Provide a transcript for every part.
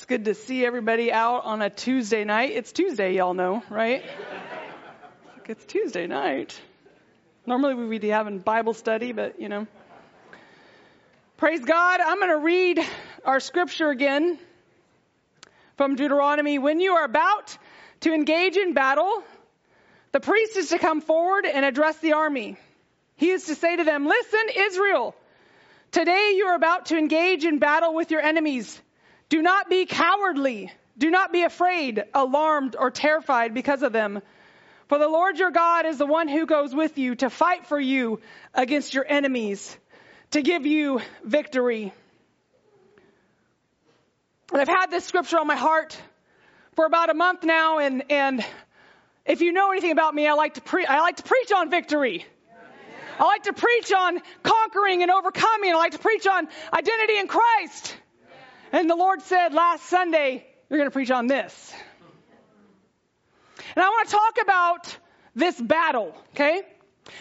It's good to see everybody out on a Tuesday night. It's Tuesday, y'all know, right? It's Tuesday night. Normally we would be having Bible study, but you know. Praise God. I'm going to read our scripture again from Deuteronomy. When you are about to engage in battle, the priest is to come forward and address the army. He is to say to them, Listen, Israel, today you are about to engage in battle with your enemies. Do not be cowardly. Do not be afraid, alarmed, or terrified because of them. For the Lord your God is the one who goes with you to fight for you against your enemies, to give you victory. And I've had this scripture on my heart for about a month now, and, and if you know anything about me, I like to pre- I like to preach on victory. I like to preach on conquering and overcoming. I like to preach on identity in Christ. And the Lord said last Sunday, you're going to preach on this. And I want to talk about this battle, okay?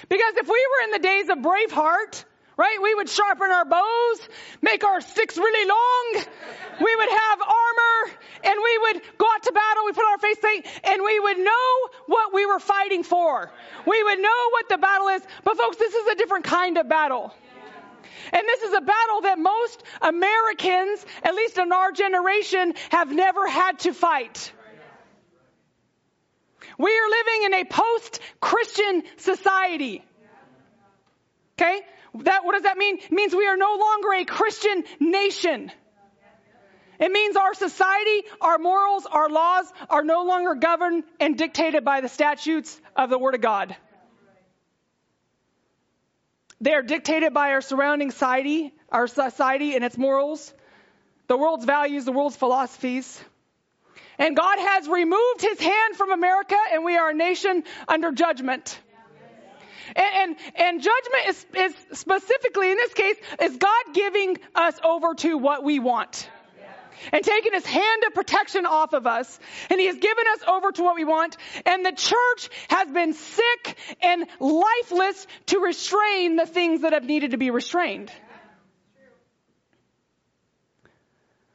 Because if we were in the days of Braveheart, right, we would sharpen our bows, make our sticks really long, we would have armor, and we would go out to battle, we put on our face paint, and we would know what we were fighting for. We would know what the battle is. But folks, this is a different kind of battle. And this is a battle that most Americans, at least in our generation, have never had to fight. We are living in a post-Christian society. Okay? That, what does that mean? It means we are no longer a Christian nation. It means our society, our morals, our laws are no longer governed and dictated by the statutes of the Word of God. They are dictated by our surrounding society, our society and its morals, the world's values, the world's philosophies. And God has removed his hand from America and we are a nation under judgment. And, and, and, judgment is, is specifically in this case is God giving us over to what we want and taking his hand of protection off of us. And he has given us over to what we want. And the church has been sick and lifeless to restrain the things that have needed to be restrained.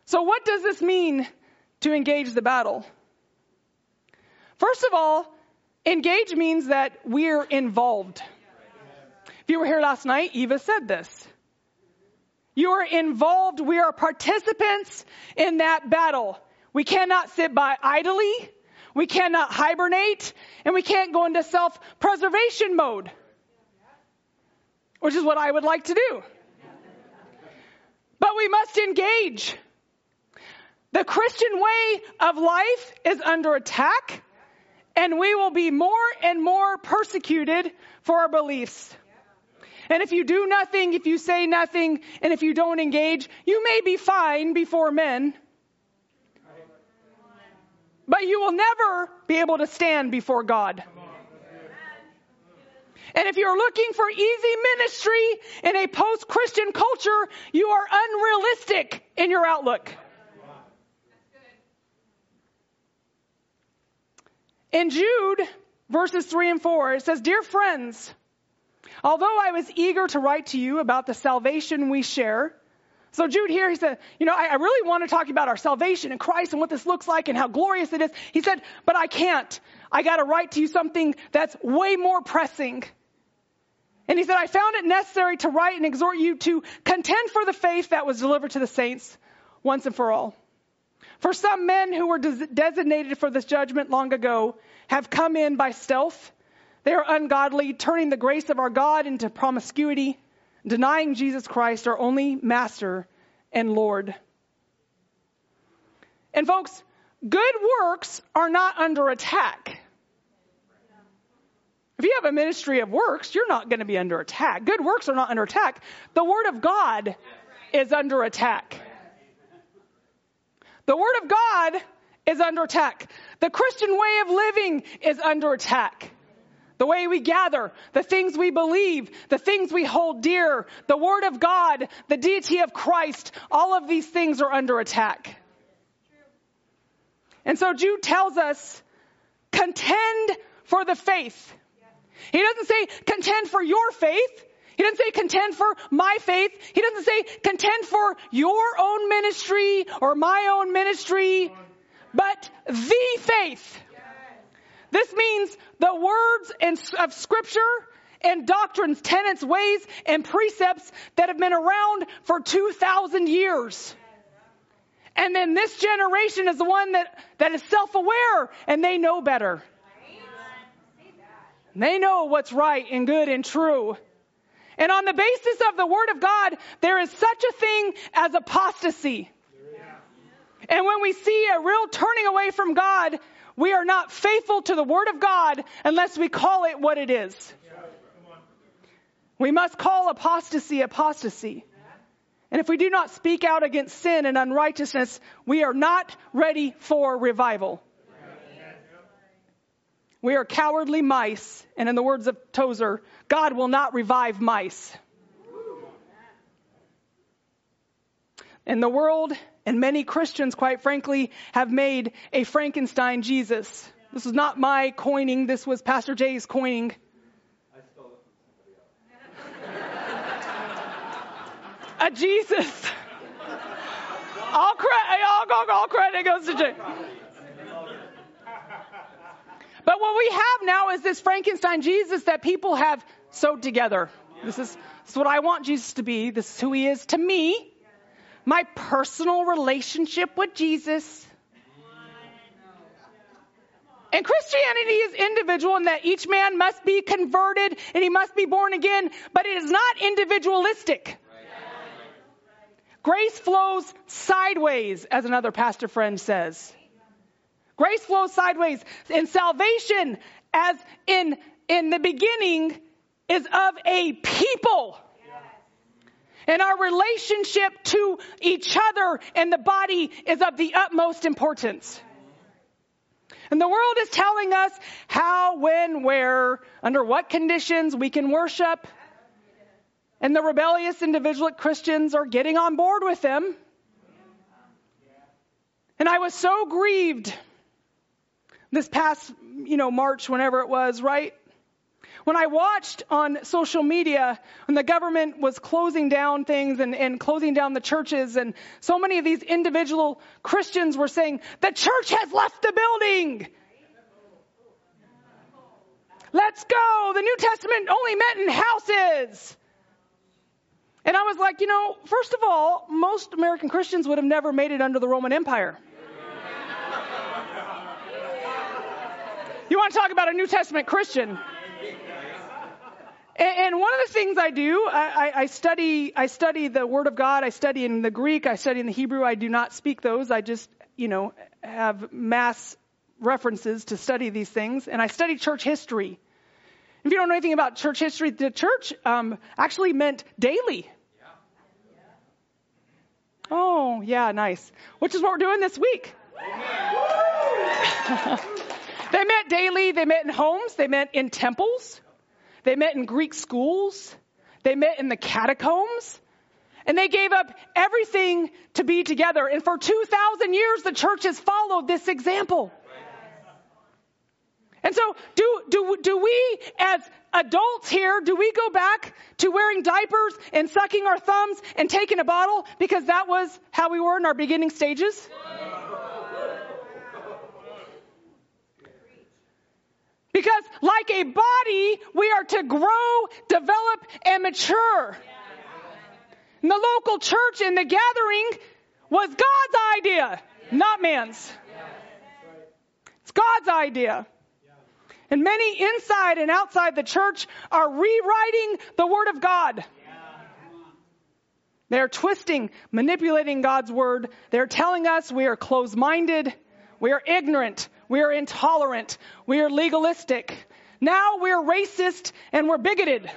So what does this mean to engage the battle? First of all, engage means that we're involved. If you were here last night, Eva said this. You are involved. We are participants in that battle. We cannot sit by idly. We cannot hibernate and we can't go into self-preservation mode, which is what I would like to do. But we must engage. The Christian way of life is under attack and we will be more and more persecuted for our beliefs. And if you do nothing, if you say nothing, and if you don't engage, you may be fine before men. But you will never be able to stand before God. And if you're looking for easy ministry in a post Christian culture, you are unrealistic in your outlook. In Jude, verses 3 and 4, it says, Dear friends, Although I was eager to write to you about the salvation we share, so Jude here, he said, you know, I, I, really want to talk about our salvation in Christ and what this looks like and how glorious it is. He said, but I can't. I got to write to you something that's way more pressing. And he said, I found it necessary to write and exhort you to contend for the faith that was delivered to the saints once and for all. For some men who were des- designated for this judgment long ago have come in by stealth they are ungodly, turning the grace of our God into promiscuity, denying Jesus Christ, our only master and Lord. And folks, good works are not under attack. If you have a ministry of works, you're not going to be under attack. Good works are not under attack. The Word of God is under attack. The Word of God is under attack. The Christian way of living is under attack the way we gather, the things we believe, the things we hold dear, the Word of God, the deity of Christ, all of these things are under attack. And so Jude tells us, contend for the faith. He doesn't say contend for your faith. He doesn't say contend for my faith. He doesn't say contend for your own ministry or my own ministry, but the faith. This means the words of scripture and doctrines, tenets, ways, and precepts that have been around for 2,000 years. And then this generation is the one that, that is self-aware and they know better. They know what's right and good and true. And on the basis of the Word of God, there is such a thing as apostasy. And when we see a real turning away from God, we are not faithful to the Word of God unless we call it what it is. We must call apostasy apostasy. And if we do not speak out against sin and unrighteousness, we are not ready for revival. We are cowardly mice, and in the words of Tozer, God will not revive mice. And the world and many Christians, quite frankly, have made a Frankenstein Jesus. This was not my coining, this was Pastor Jay's coining. a Jesus. All credit, all, all credit goes to Jay. But what we have now is this Frankenstein Jesus that people have sewed together. This is, this is what I want Jesus to be. This is who he is to me. My personal relationship with Jesus. And Christianity is individual in that each man must be converted and he must be born again, but it is not individualistic. Grace flows sideways, as another pastor friend says. Grace flows sideways. And salvation, as in, in the beginning, is of a people. And our relationship to each other and the body is of the utmost importance. And the world is telling us how, when, where, under what conditions we can worship. And the rebellious individual Christians are getting on board with them. And I was so grieved this past, you know, March, whenever it was, right? When I watched on social media when the government was closing down things and, and closing down the churches, and so many of these individual Christians were saying, the church has left the building. Let's go. The New Testament only met in houses. And I was like, you know, first of all, most American Christians would have never made it under the Roman Empire. You want to talk about a New Testament Christian? And, one of the things I do, I, I, study, I study the Word of God. I study in the Greek. I study in the Hebrew. I do not speak those. I just, you know, have mass references to study these things. And I study church history. If you don't know anything about church history, the church um, actually meant daily. Oh, yeah, nice. Which is what we're doing this week. They met daily, they met in homes, they met in temples, they met in Greek schools, they met in the catacombs, and they gave up everything to be together. And for 2,000 years, the church has followed this example. And so, do, do, do we as adults here, do we go back to wearing diapers and sucking our thumbs and taking a bottle because that was how we were in our beginning stages? Because like a body, we are to grow, develop, and mature. And the local church in the gathering was God's idea, not man's. It's God's idea. And many inside and outside the church are rewriting the Word of God. They're twisting, manipulating God's Word. They're telling us we are closed minded, we are ignorant, we are intolerant. We are legalistic. Now we're racist and we're bigoted.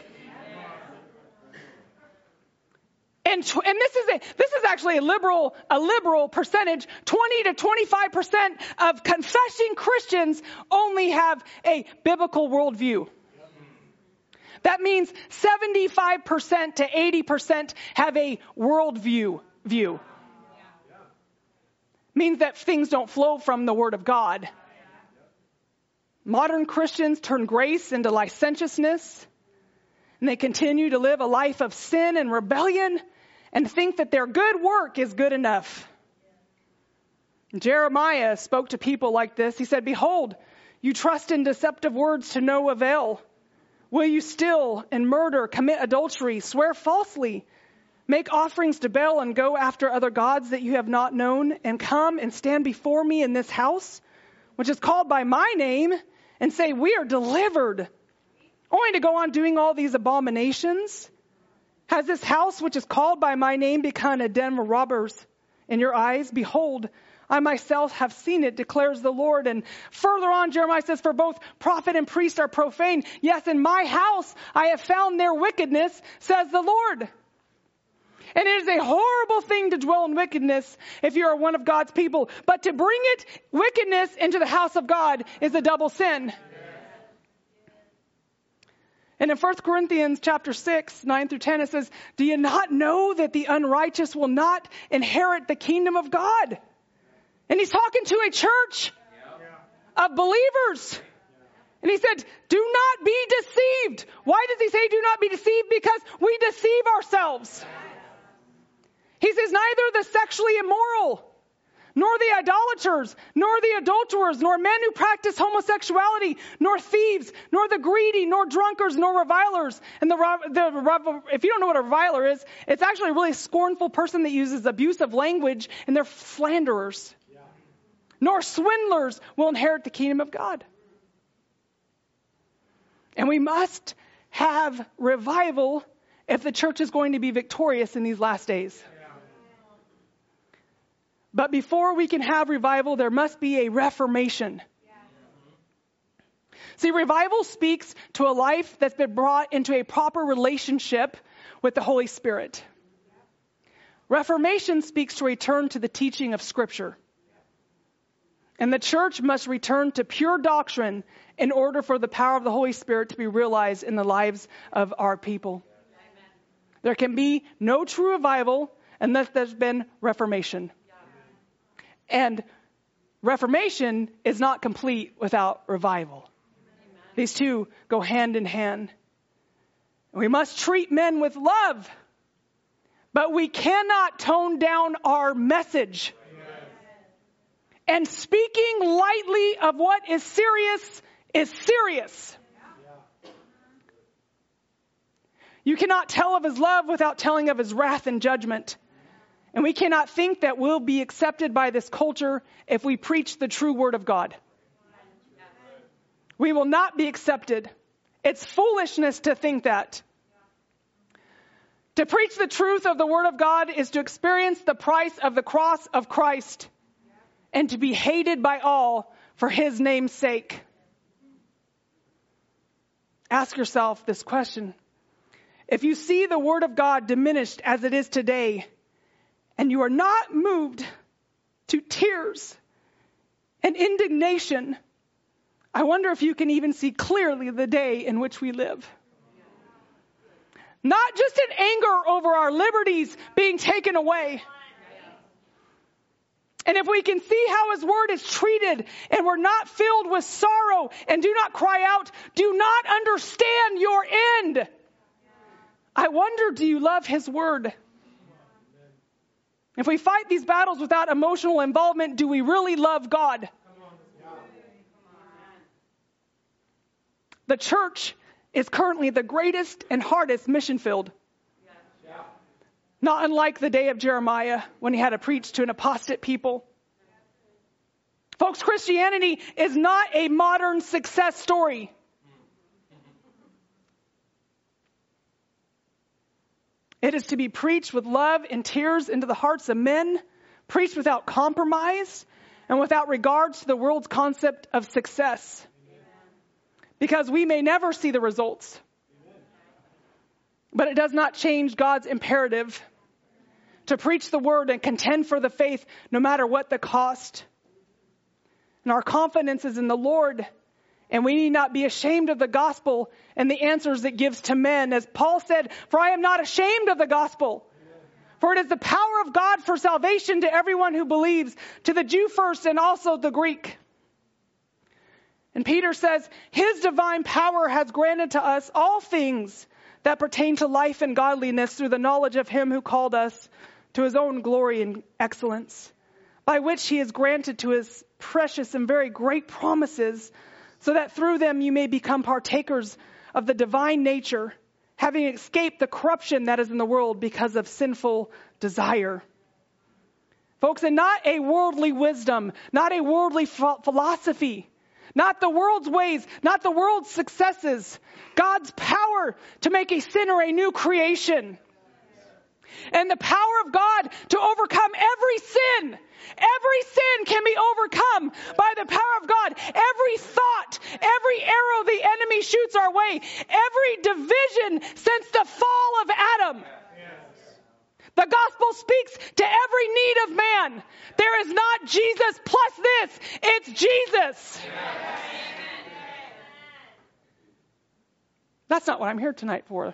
And, and this is a, this is actually a liberal, a liberal percentage. 20 to 25% of confessing Christians only have a biblical worldview. That means 75% to 80% have a worldview view means that things don't flow from the Word of God. Modern Christians turn grace into licentiousness. And they continue to live a life of sin and rebellion and think that their good work is good enough. Jeremiah spoke to people like this. He said, Behold, you trust in deceptive words to no avail. Will you steal and murder, commit adultery, swear falsely, make offerings to Baal, and go after other gods that you have not known, and come and stand before me in this house, which is called by my name, and say, We are delivered, only to go on doing all these abominations? Has this house, which is called by my name, become a den of robbers in your eyes? Behold, I myself have seen it, declares the Lord. And further on, Jeremiah says, For both prophet and priest are profane. Yes, in my house I have found their wickedness, says the Lord. And it is a horrible thing to dwell in wickedness if you are one of God's people. But to bring it, wickedness, into the house of God is a double sin. And in 1 Corinthians chapter 6, 9 through 10, it says, Do you not know that the unrighteous will not inherit the kingdom of God? And he's talking to a church of believers. And he said, do not be deceived. Why does he say do not be deceived? Because we deceive ourselves. He says neither the sexually immoral, nor the idolaters, nor the adulterers, nor men who practice homosexuality, nor thieves, nor the greedy, nor drunkards, nor revilers. And the, the if you don't know what a reviler is, it's actually a really scornful person that uses abusive language, and they're slanderers nor swindlers will inherit the kingdom of God. And we must have revival if the church is going to be victorious in these last days. But before we can have revival, there must be a reformation. See, revival speaks to a life that's been brought into a proper relationship with the Holy Spirit. Reformation speaks to return to the teaching of Scripture. And the church must return to pure doctrine in order for the power of the Holy Spirit to be realized in the lives of our people. Amen. There can be no true revival unless there's been reformation. And reformation is not complete without revival. Amen. These two go hand in hand. We must treat men with love, but we cannot tone down our message. And speaking lightly of what is serious is serious. You cannot tell of his love without telling of his wrath and judgment. And we cannot think that we'll be accepted by this culture if we preach the true word of God. We will not be accepted. It's foolishness to think that. To preach the truth of the word of God is to experience the price of the cross of Christ and to be hated by all for his name's sake. Ask yourself this question. If you see the word of God diminished as it is today, and you are not moved to tears and indignation, I wonder if you can even see clearly the day in which we live. Not just in anger over our liberties being taken away and if we can see how his word is treated and we're not filled with sorrow and do not cry out, do not understand your end. I wonder, do you love his word? If we fight these battles without emotional involvement, do we really love God? The church is currently the greatest and hardest mission field. Not unlike the day of Jeremiah when he had to preach to an apostate people. Folks, Christianity is not a modern success story. It is to be preached with love and tears into the hearts of men, preached without compromise and without regards to the world's concept of success. Because we may never see the results. But it does not change God's imperative to preach the word and contend for the faith no matter what the cost. And our confidence is in the Lord. And we need not be ashamed of the gospel and the answers it gives to men. As Paul said, for I am not ashamed of the gospel. For it is the power of God for salvation to everyone who believes, to the Jew first and also the Greek. And Peter says, His divine power has granted to us all things that pertain to life and godliness through the knowledge of him who called us to his own glory and excellence, by which he has granted to his precious and very great promises, so that through them you may become partakers of the divine nature, having escaped the corruption that is in the world because of sinful desire. Folks, and not a worldly wisdom, not a worldly philosophy, not the world's ways, not the world's successes, God's power to make a sinner a new creation. And the power of God to overcome every sin. Every sin can be overcome by the power of God. Every thought, every arrow the enemy shoots our way, every division since the fall of Adam. The gospel speaks to every need of man. There is not Jesus plus this, it's Jesus. That's not what I'm here tonight for.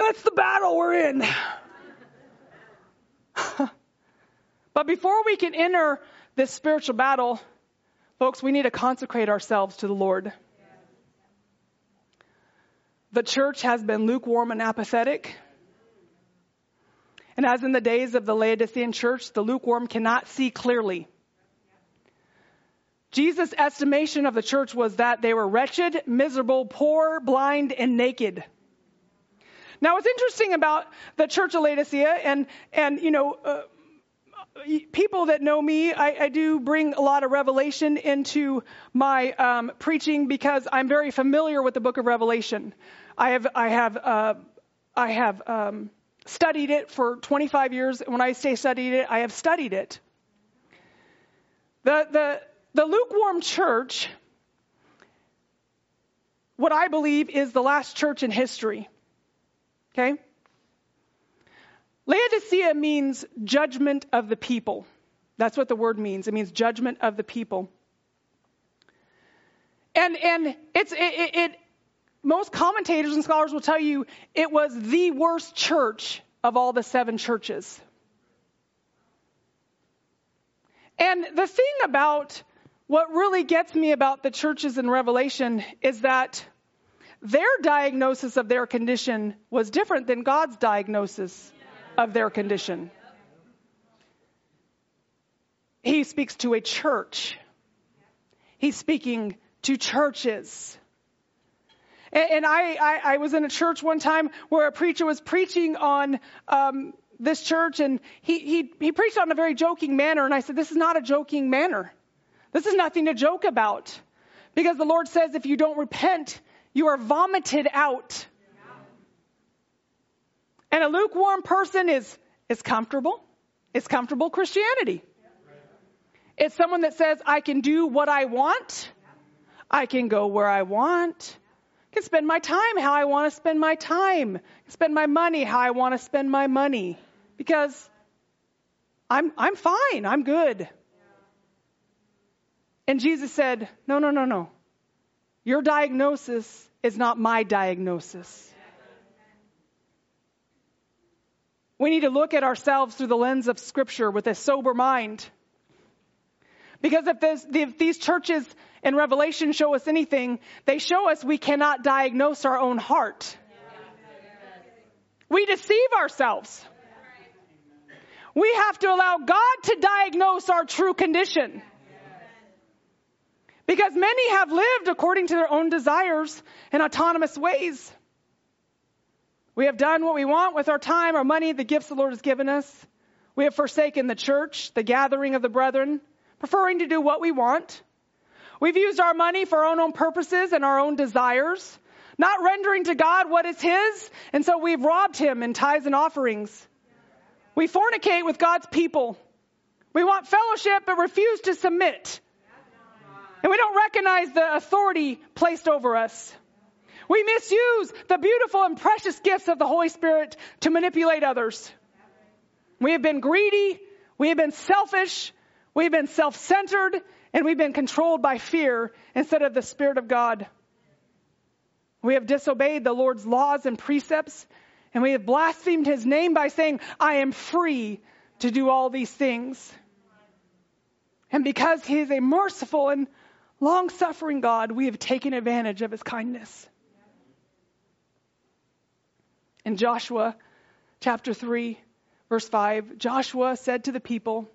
That's the battle we're in. but before we can enter this spiritual battle, folks, we need to consecrate ourselves to the Lord. The church has been lukewarm and apathetic. And as in the days of the Laodicean church, the lukewarm cannot see clearly. Jesus' estimation of the church was that they were wretched, miserable, poor, blind, and naked. Now, what's interesting about the church of Laodicea, and and you know, uh, people that know me, I, I, do bring a lot of revelation into my um, preaching because I'm very familiar with the book of Revelation. I have I have uh, I have um, studied it for 25 years. When I say studied it, I have studied it. The the the lukewarm church, what I believe is the last church in history. Okay? Laodicea means judgment of the people. That's what the word means. It means judgment of the people. And and it's it, it, most commentators and scholars will tell you it was the worst church of all the seven churches. And the thing about what really gets me about the churches in Revelation is that their diagnosis of their condition was different than God's diagnosis of their condition. He speaks to a church. He's speaking to churches. And, and I, I, I, was in a church one time where a preacher was preaching on um, this church, and he, he, he preached on a very joking manner. And I said, This is not a joking manner. This is nothing to joke about. Because the Lord says, if you don't repent, you are vomited out. And a lukewarm person is, is comfortable. It's comfortable Christianity. It's someone that says, I can do what I want. I can go where I want. I can spend my time how I want to spend my time. can spend my money how I want to spend my money. Because I'm, I'm fine. I'm good. And Jesus said, No, no, no, no. Your diagnosis is not my diagnosis. We need to look at ourselves through the lens of Scripture with a sober mind. Because if, this, if these churches in Revelation show us anything, they show us we cannot diagnose our own heart. We deceive ourselves. We have to allow God to diagnose our true condition. Because many have lived according to their own desires in autonomous ways. We have done what we want with our time, our money, the gifts the Lord has given us. We have forsaken the church, the gathering of the brethren, preferring to do what we want. We've used our money for our own purposes and our own desires, not rendering to God what is His, and so we've robbed Him in tithes and offerings. We fornicate with God's people. We want fellowship but refuse to submit. And we don't recognize the authority placed over us. We misuse the beautiful and precious gifts of the Holy Spirit to manipulate others. We have been greedy. We have been selfish. We have been self centered and we've been controlled by fear instead of the Spirit of God. We have disobeyed the Lord's laws and precepts, and we have blasphemed his name by saying, I am free to do all these things. And because he is a merciful and long suffering God, we have taken advantage of his kindness. In Joshua chapter 3, verse 5, Joshua said to the people,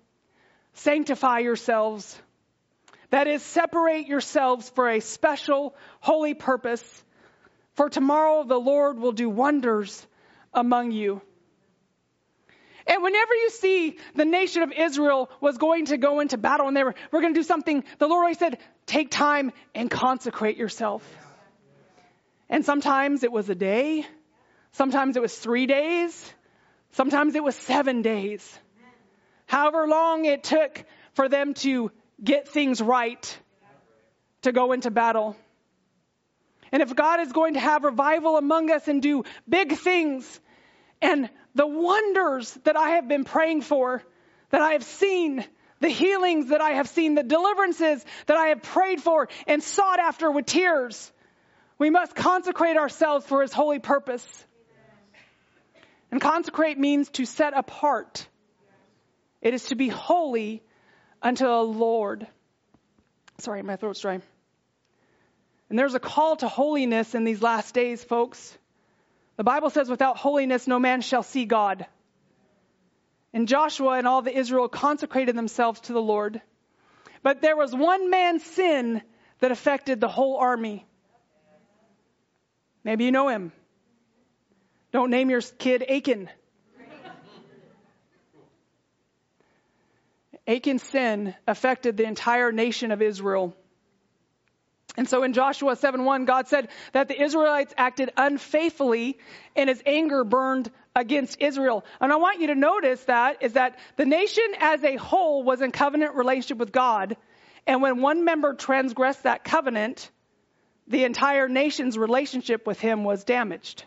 Sanctify yourselves. That is, separate yourselves for a special holy purpose. For tomorrow the Lord will do wonders among you. And whenever you see the nation of Israel was going to go into battle and they were, we're going to do something, the Lord always said, take time and consecrate yourself. And sometimes it was a day. Sometimes it was three days. Sometimes it was seven days. However long it took for them to get things right to go into battle. And if God is going to have revival among us and do big things, and the wonders that I have been praying for, that I have seen, the healings that I have seen, the deliverances that I have prayed for and sought after with tears, we must consecrate ourselves for His holy purpose. And consecrate means to set apart. It is to be holy unto the Lord. Sorry, my throat's dry. And there's a call to holiness in these last days, folks. The Bible says, without holiness, no man shall see God. And Joshua and all the Israel consecrated themselves to the Lord. But there was one man's sin that affected the whole army. Maybe you know him. Don't name your kid Achan. Achan's sin affected the entire nation of Israel. And so in Joshua 7:1, God said that the Israelites acted unfaithfully and his anger burned against Israel. And I want you to notice that is that the nation as a whole was in covenant relationship with God. And when one member transgressed that covenant, the entire nation's relationship with him was damaged.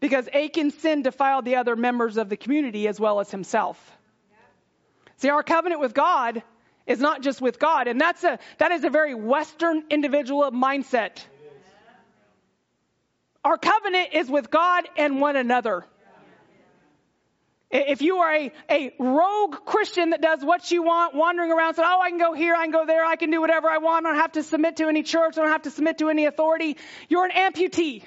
Because Achan's sin defiled the other members of the community as well as himself. See, our covenant with God is not just with God. And that's a, that is a very Western individual mindset. Our covenant is with God and one another. If you are a, a rogue Christian that does what you want, wandering around, saying, oh, I can go here, I can go there, I can do whatever I want, I don't have to submit to any church, I don't have to submit to any authority, you're an amputee.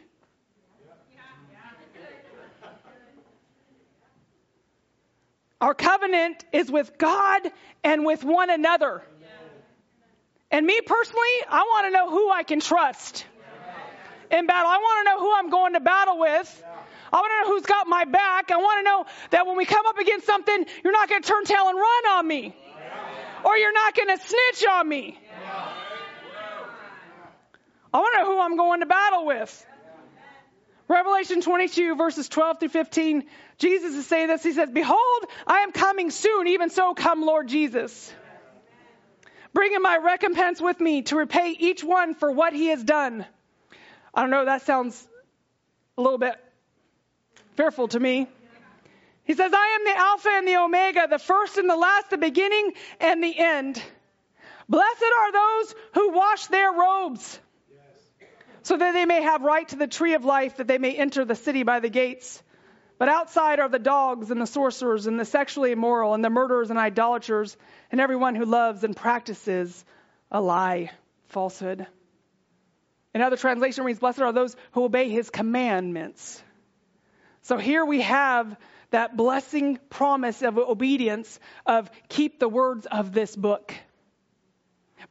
Our covenant is with God and with one another. And me personally, I want to know who I can trust in battle. I want to know who I'm going to battle with. I want to know who's got my back. I want to know that when we come up against something, you're not going to turn tail and run on me. Or you're not going to snitch on me. I want to know who I'm going to battle with. Revelation 22 verses 12 through 15, Jesus is saying this. He says, Behold, I am coming soon, even so come Lord Jesus. Bringing my recompense with me to repay each one for what he has done. I don't know, that sounds a little bit fearful to me. He says, I am the Alpha and the Omega, the first and the last, the beginning and the end. Blessed are those who wash their robes so that they may have right to the tree of life, that they may enter the city by the gates. But outside are the dogs and the sorcerers and the sexually immoral and the murderers and idolaters and everyone who loves and practices a lie, falsehood. Another translation reads, Blessed are those who obey his commandments. So here we have that blessing promise of obedience of keep the words of this book.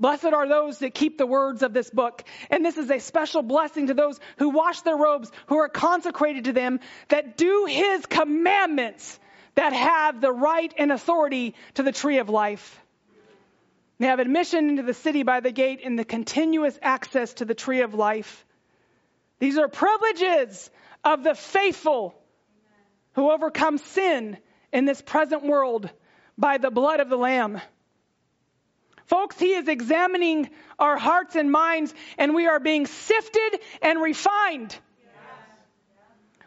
Blessed are those that keep the words of this book. And this is a special blessing to those who wash their robes, who are consecrated to them, that do his commandments, that have the right and authority to the tree of life. They have admission into the city by the gate and the continuous access to the tree of life. These are privileges of the faithful who overcome sin in this present world by the blood of the Lamb. Folks, He is examining our hearts and minds, and we are being sifted and refined.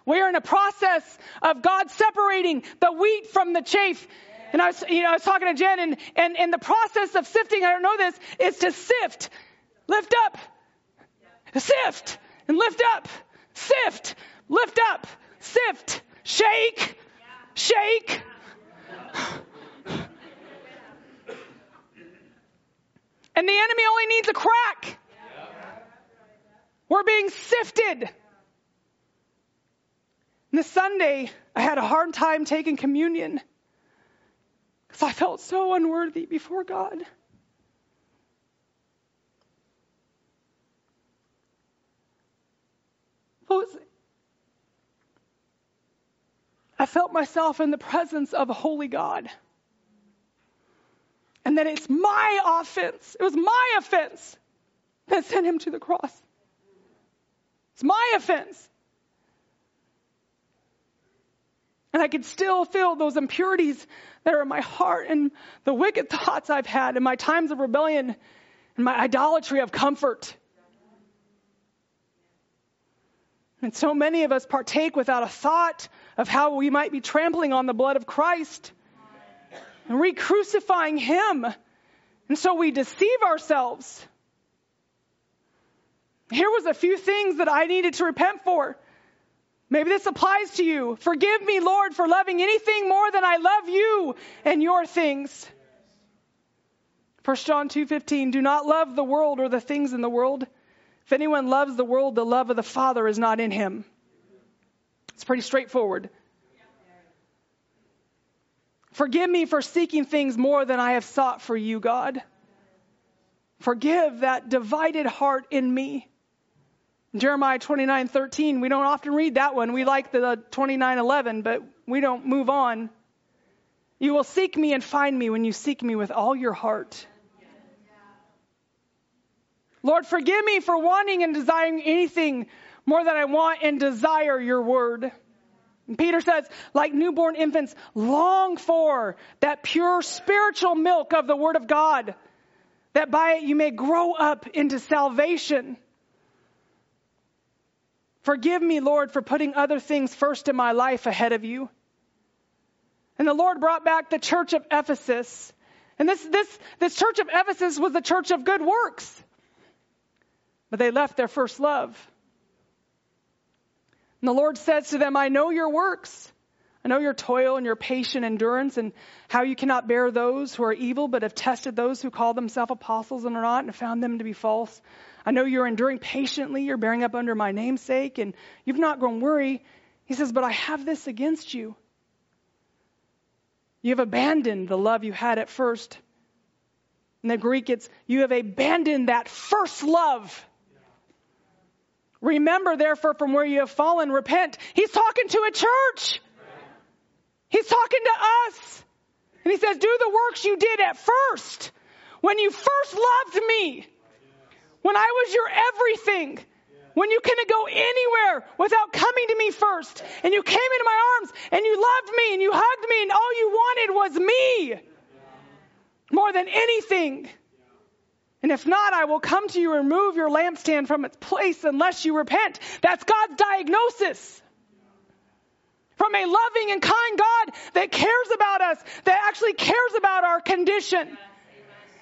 We are in a process of God separating the wheat from the chaff. And I was, you know, I was talking to Jen, and, and, and the process of sifting, I don't know this, is to sift, lift up, sift, and lift up, sift, lift up, sift, shake, shake. And the enemy only needs a crack. We're being sifted. And this Sunday, I had a hard time taking communion because I felt so unworthy before God. I felt myself in the presence of a holy God. And that it's my offense, it was my offense that sent him to the cross. It's my offense. And I could still feel those impurities that are in my heart and the wicked thoughts I've had and my times of rebellion and my idolatry of comfort. And so many of us partake without a thought of how we might be trampling on the blood of Christ and re crucifying Him. And so we deceive ourselves. Here was a few things that I needed to repent for. Maybe this applies to you. Forgive me, Lord, for loving anything more than I love you and your things. 1 John 2:15 Do not love the world or the things in the world. If anyone loves the world, the love of the Father is not in him. It's pretty straightforward. Forgive me for seeking things more than I have sought for you, God. Forgive that divided heart in me. Jeremiah 29:13, we don't often read that one. We like the 29:11, but we don't move on. You will seek me and find me when you seek me with all your heart. Lord, forgive me for wanting and desiring anything more than I want and desire your word. And Peter says, like newborn infants, long for that pure spiritual milk of the word of God, that by it you may grow up into salvation. Forgive me, Lord, for putting other things first in my life ahead of you. And the Lord brought back the church of Ephesus. And this, this, this church of Ephesus was the church of good works but they left their first love. And the Lord says to them, I know your works. I know your toil and your patient endurance and how you cannot bear those who are evil, but have tested those who call themselves apostles and are not and found them to be false. I know you're enduring patiently, you're bearing up under my namesake, and you've not grown weary. He says, But I have this against you. You have abandoned the love you had at first. In the Greek, it's you have abandoned that first love. Remember, therefore, from where you have fallen, repent. He's talking to a church. He's talking to us. And he says, Do the works you did at first. When you first loved me. When I was your everything. When you couldn't go anywhere without coming to me first. And you came into my arms and you loved me and you hugged me and all you wanted was me. More than anything. And if not, I will come to you and remove your lampstand from its place unless you repent. That's God's diagnosis. From a loving and kind God that cares about us, that actually cares about our condition,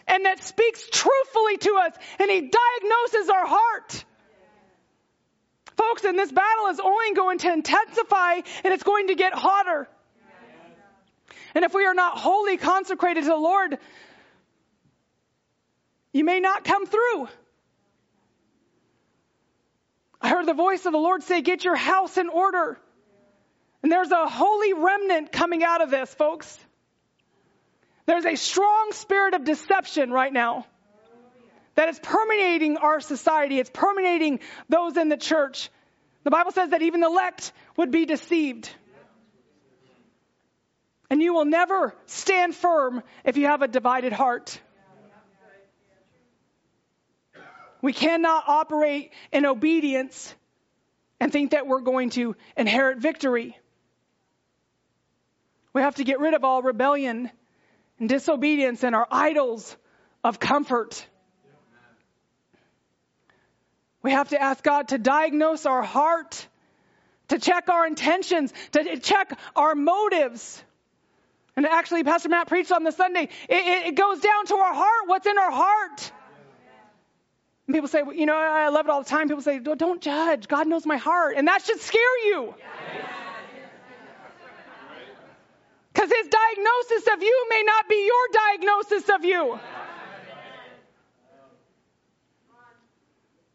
and that speaks truthfully to us, and He diagnoses our heart. Folks, and this battle is only going to intensify and it's going to get hotter. And if we are not wholly consecrated to the Lord, you may not come through. I heard the voice of the Lord say, Get your house in order. And there's a holy remnant coming out of this, folks. There's a strong spirit of deception right now that is permeating our society. It's permeating those in the church. The Bible says that even the elect would be deceived. And you will never stand firm if you have a divided heart. We cannot operate in obedience and think that we're going to inherit victory. We have to get rid of all rebellion and disobedience and our idols of comfort. We have to ask God to diagnose our heart, to check our intentions, to check our motives. And actually, Pastor Matt preached on this Sunday. It, it, goes down to our heart. What's in our heart? And people say, well, you know, I love it all the time. People say, don't judge. God knows my heart. And that should scare you. Because his diagnosis of you may not be your diagnosis of you.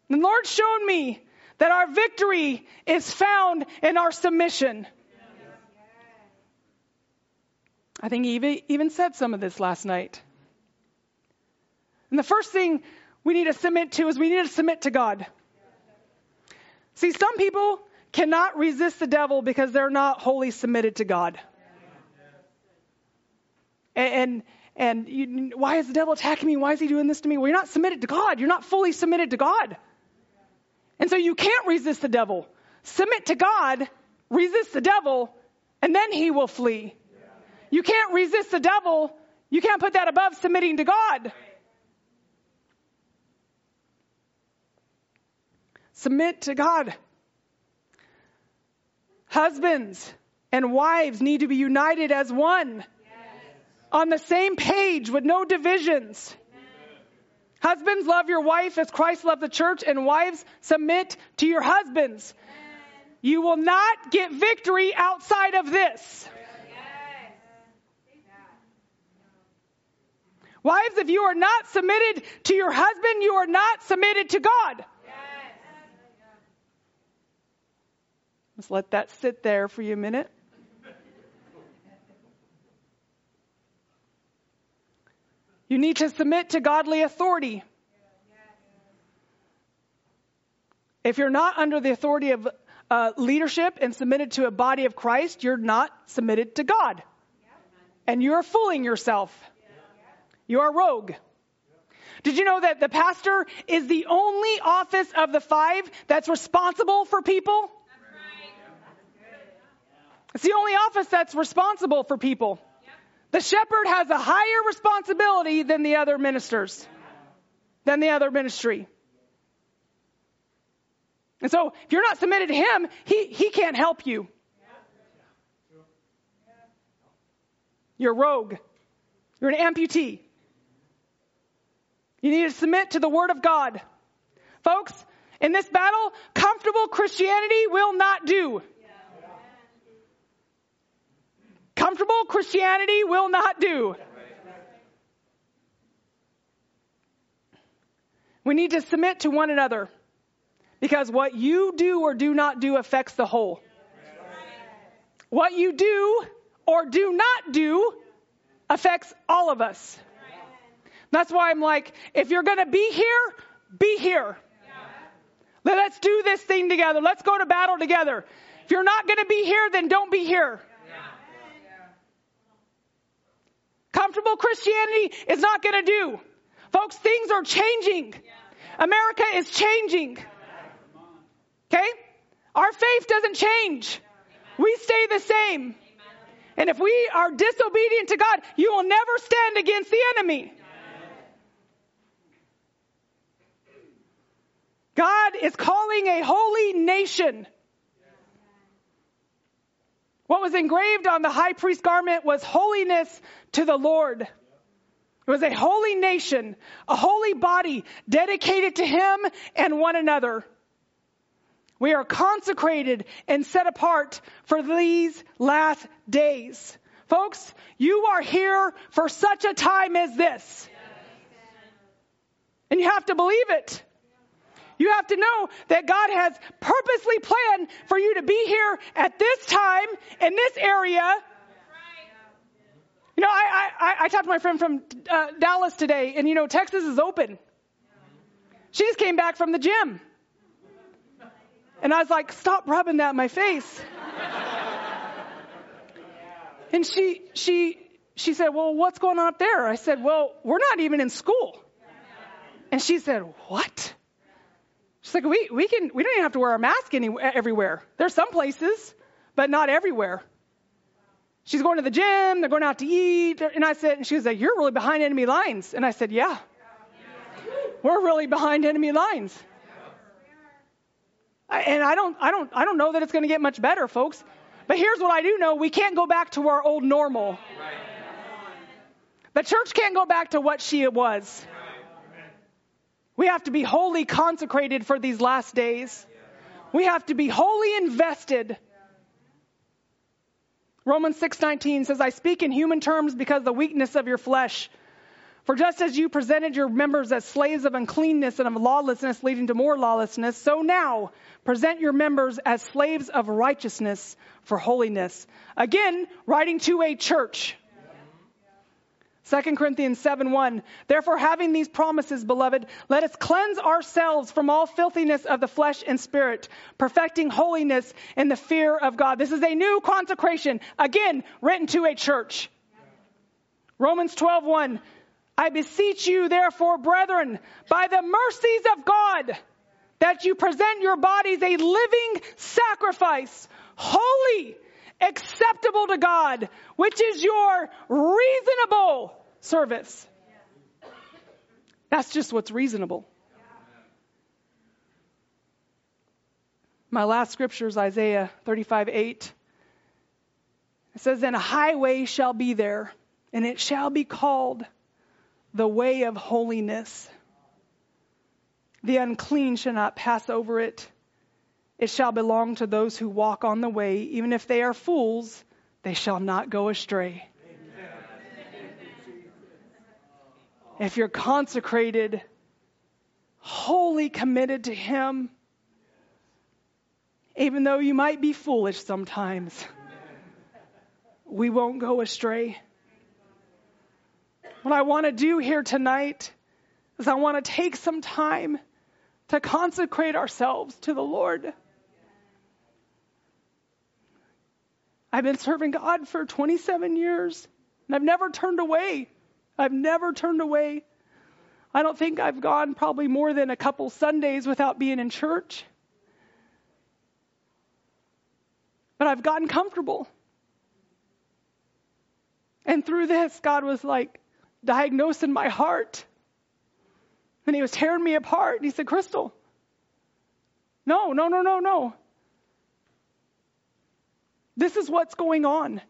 The Lord showed me that our victory is found in our submission. I think he even said some of this last night. And the first thing we need to submit to is we need to submit to God. See, some people cannot resist the devil because they're not wholly submitted to God. And, and, and you, why is the devil attacking me? Why is he doing this to me? Well, you're not submitted to God. You're not fully submitted to God. And so you can't resist the devil. Submit to God, resist the devil, and then he will flee. You can't resist the devil. You can't put that above submitting to God. Submit to God. Husbands and wives need to be united as one. Yes. On the same page with no divisions. Amen. Husbands, love your wife as Christ loved the church, and wives, submit to your husbands. Amen. You will not get victory outside of this. Wives, if you are not submitted to your husband, you are not submitted to God. Let's let that sit there for you a minute. You need to submit to godly authority. If you're not under the authority of uh, leadership and submitted to a body of Christ, you're not submitted to God. And you're fooling yourself. You are rogue. Did you know that the pastor is the only office of the five that's responsible for people? It's the only office that's responsible for people. The shepherd has a higher responsibility than the other ministers, than the other ministry. And so, if you're not submitted to him, he, he can't help you. You're rogue. You're an amputee. You need to submit to the Word of God. Folks, in this battle, comfortable Christianity will not do. Comfortable Christianity will not do. We need to submit to one another because what you do or do not do affects the whole. What you do or do not do affects all of us. That's why I'm like, if you're going to be here, be here. Let's do this thing together. Let's go to battle together. If you're not going to be here, then don't be here. Comfortable Christianity is not going to do. Folks, things are changing. America is changing. Okay? Our faith doesn't change. We stay the same. And if we are disobedient to God, you will never stand against the enemy. God is calling a holy nation what was engraved on the high priest garment was holiness to the Lord. It was a holy nation, a holy body dedicated to Him and one another. We are consecrated and set apart for these last days. Folks, you are here for such a time as this. And you have to believe it. You have to know that God has purposely planned for you to be here at this time in this area. You know, I, I, I talked to my friend from uh, Dallas today, and you know, Texas is open. She just came back from the gym. And I was like, stop rubbing that in my face. and she, she, she said, well, what's going on up there? I said, well, we're not even in school. And she said, what? She's like, we, we can, we don't even have to wear a mask anywhere, everywhere. There's some places, but not everywhere. She's going to the gym, they're going out to eat. And I said, and she was like, you're really behind enemy lines. And I said, yeah, we're really behind enemy lines. And I don't, I don't, I don't know that it's going to get much better, folks. But here's what I do know: we can't go back to our old normal. The church can't go back to what she was. We have to be wholly consecrated for these last days. We have to be wholly invested. Romans 6:19 says, "I speak in human terms because the weakness of your flesh. For just as you presented your members as slaves of uncleanness and of lawlessness, leading to more lawlessness, so now present your members as slaves of righteousness for holiness. Again, writing to a church. 2 Corinthians 7 1. Therefore, having these promises, beloved, let us cleanse ourselves from all filthiness of the flesh and spirit, perfecting holiness in the fear of God. This is a new consecration, again, written to a church. Romans 12 1. I beseech you, therefore, brethren, by the mercies of God, that you present your bodies a living sacrifice, holy, acceptable to God, which is your reasonable service. That's just what's reasonable. My last scripture is Isaiah 35 8. It says, Then a highway shall be there, and it shall be called the way of holiness. The unclean shall not pass over it. It shall belong to those who walk on the way. Even if they are fools, they shall not go astray. If you're consecrated, wholly committed to Him, even though you might be foolish sometimes, we won't go astray. What I want to do here tonight is I want to take some time to consecrate ourselves to the Lord. I've been serving God for 27 years, and I've never turned away. I've never turned away. I don't think I've gone probably more than a couple Sundays without being in church. But I've gotten comfortable. And through this, God was like, diagnosing my heart. And he was tearing me apart. And he said, Crystal, no, no, no, no, no. This is what's going on.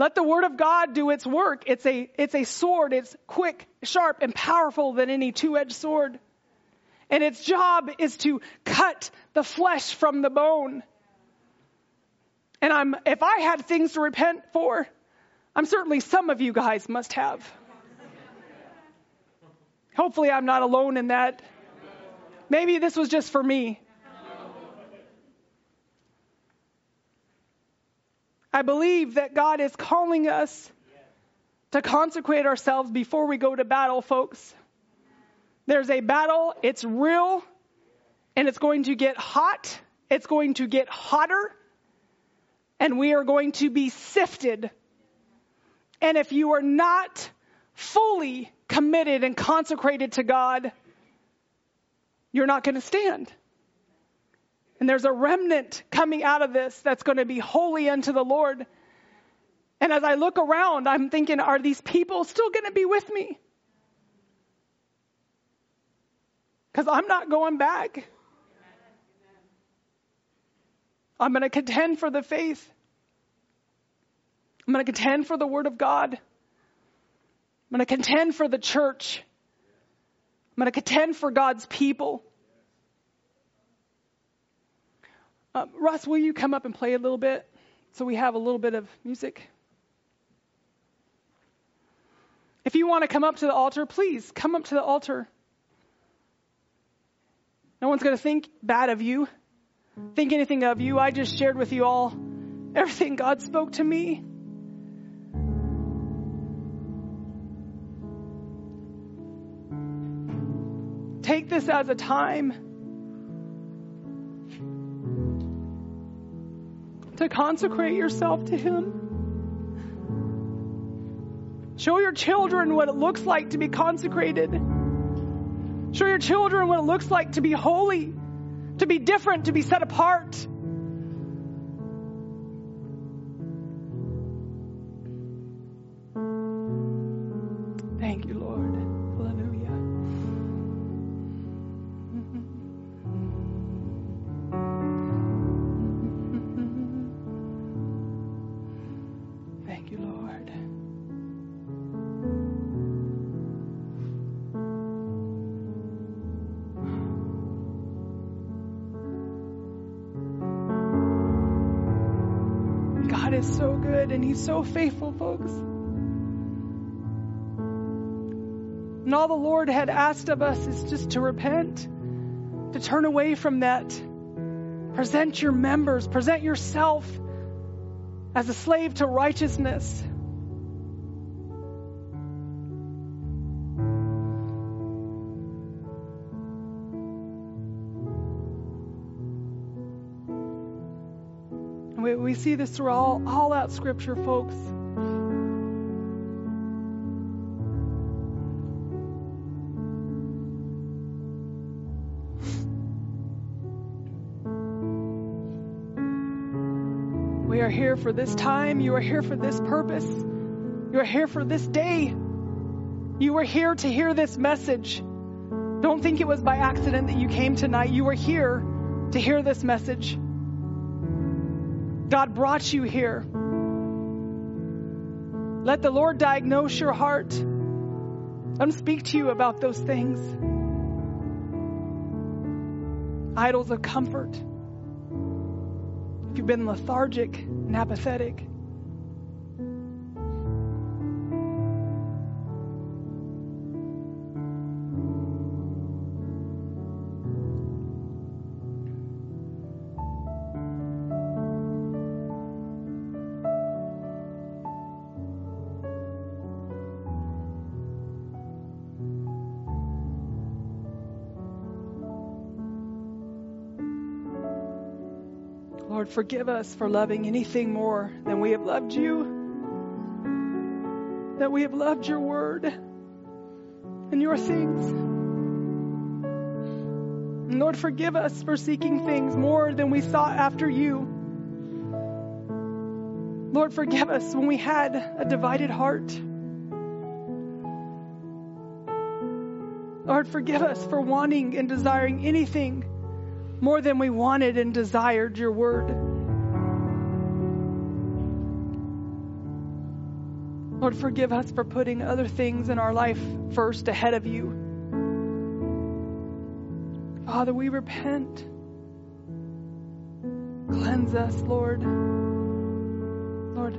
Let the word of God do its work. It's a, it's a sword. It's quick, sharp, and powerful than any two-edged sword. And its job is to cut the flesh from the bone. And I'm, if I had things to repent for, I'm certainly some of you guys must have. Hopefully, I'm not alone in that. Maybe this was just for me. I believe that God is calling us to consecrate ourselves before we go to battle, folks. There's a battle, it's real, and it's going to get hot, it's going to get hotter, and we are going to be sifted. And if you are not fully committed and consecrated to God, you're not going to stand. And there's a remnant coming out of this that's going to be holy unto the Lord. And as I look around, I'm thinking, are these people still going to be with me? Because I'm not going back. I'm going to contend for the faith. I'm going to contend for the Word of God. I'm going to contend for the church. I'm going to contend for God's people. Uh, Russ, will you come up and play a little bit so we have a little bit of music? If you want to come up to the altar, please come up to the altar. No one's going to think bad of you, think anything of you. I just shared with you all everything God spoke to me. take this as a time to consecrate yourself to Him. Show your children what it looks like to be consecrated. Show your children what it looks like to be holy, to be different, to be set apart. so faithful, folks. And all the Lord had asked of us is just to repent, to turn away from that. Present your members, present yourself as a slave to righteousness, We, see this through all, all out scripture, folks. We are here for this time. You are here for this purpose. You are here for this day. You are here to hear this message. Don't think it was by accident that you came tonight. You are here to hear this message. God brought you here. Let the Lord diagnose your heart. Let Him speak to you about those things. Idols of comfort. If you've been lethargic and apathetic, Forgive us for loving anything more than we have loved you, that we have loved your word and your things. And Lord, forgive us for seeking things more than we sought after you. Lord, forgive us when we had a divided heart. Lord, forgive us for wanting and desiring anything more than we wanted and desired your word. Lord, forgive us for putting other things in our life first ahead of you. Father, we repent. Cleanse us, Lord. Lord,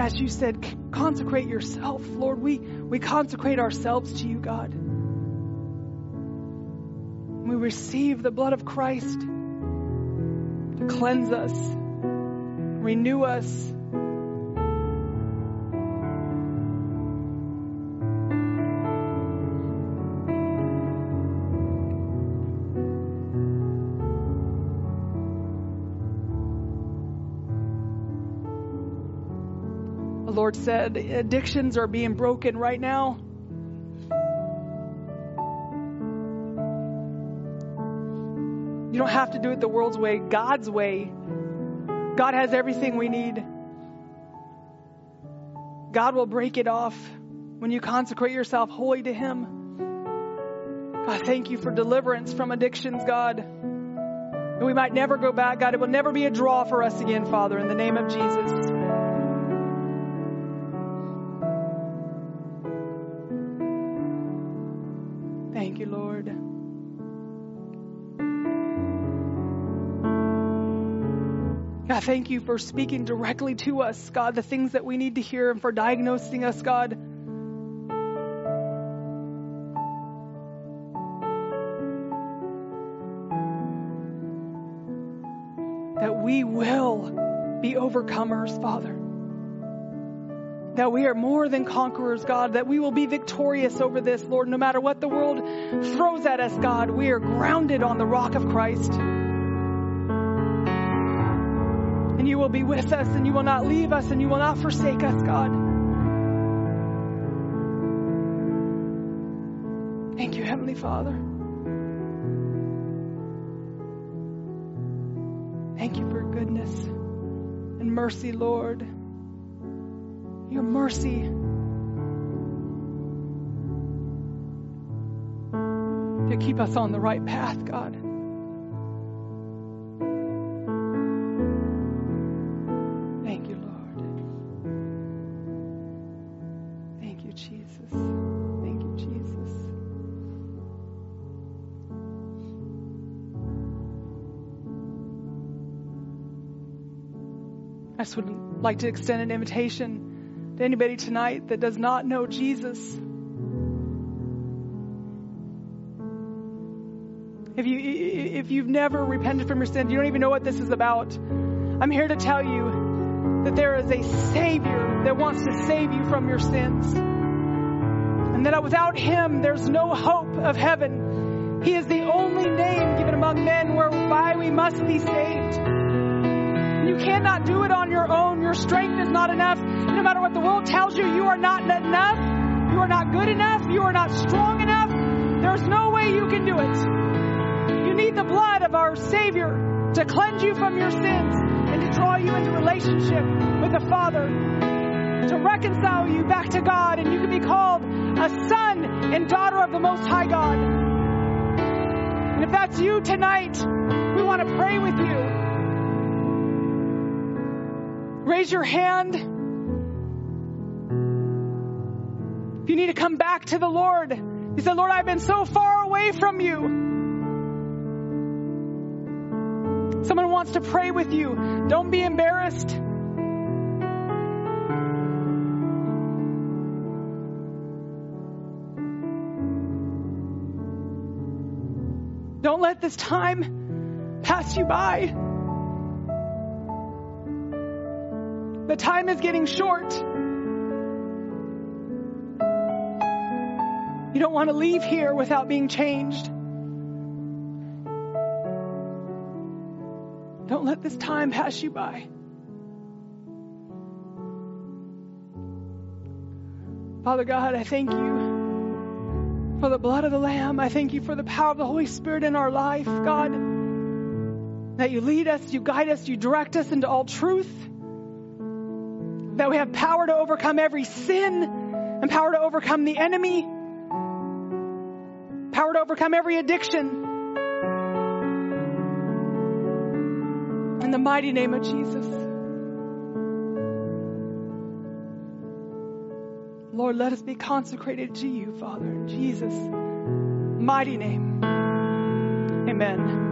as you said, consecrate yourself, Lord. We, we consecrate ourselves to you, God. Receive the blood of Christ to cleanse us, renew us. The Lord said addictions are being broken right now. You don't have to do it the world's way, God's way. God has everything we need. God will break it off when you consecrate yourself wholly to Him. God, thank you for deliverance from addictions, God. We might never go back, God. It will never be a draw for us again, Father, in the name of Jesus. Thank you for speaking directly to us, God, the things that we need to hear and for diagnosing us, God. That we will be overcomers, Father. That we are more than conquerors, God. That we will be victorious over this, Lord. No matter what the world throws at us, God, we are grounded on the rock of Christ. And you will be with us, and you will not leave us, and you will not forsake us, God. Thank you, Heavenly Father. Thank you for goodness and mercy, Lord. Your mercy. To keep us on the right path, God. just would like to extend an invitation to anybody tonight that does not know Jesus. If you if you've never repented from your sins, you don't even know what this is about. I'm here to tell you that there is a savior that wants to save you from your sins. And that without him there's no hope of heaven. He is the only name given among men whereby we must be saved. You cannot do it on your own. Your strength is not enough. No matter what the world tells you, you are not enough. You are not good enough. You are not strong enough. There's no way you can do it. You need the blood of our Savior to cleanse you from your sins and to draw you into relationship with the Father, to reconcile you back to God, and you can be called a son and daughter of the Most High God. And if that's you tonight, we want to pray with you. Raise your hand. If you need to come back to the Lord, you said, Lord, I've been so far away from you. Someone wants to pray with you. Don't be embarrassed. Don't let this time pass you by. The time is getting short. You don't want to leave here without being changed. Don't let this time pass you by. Father God, I thank you for the blood of the Lamb. I thank you for the power of the Holy Spirit in our life, God. That you lead us, you guide us, you direct us into all truth. That we have power to overcome every sin and power to overcome the enemy, power to overcome every addiction. In the mighty name of Jesus. Lord, let us be consecrated to you, Father, in Jesus' mighty name. Amen.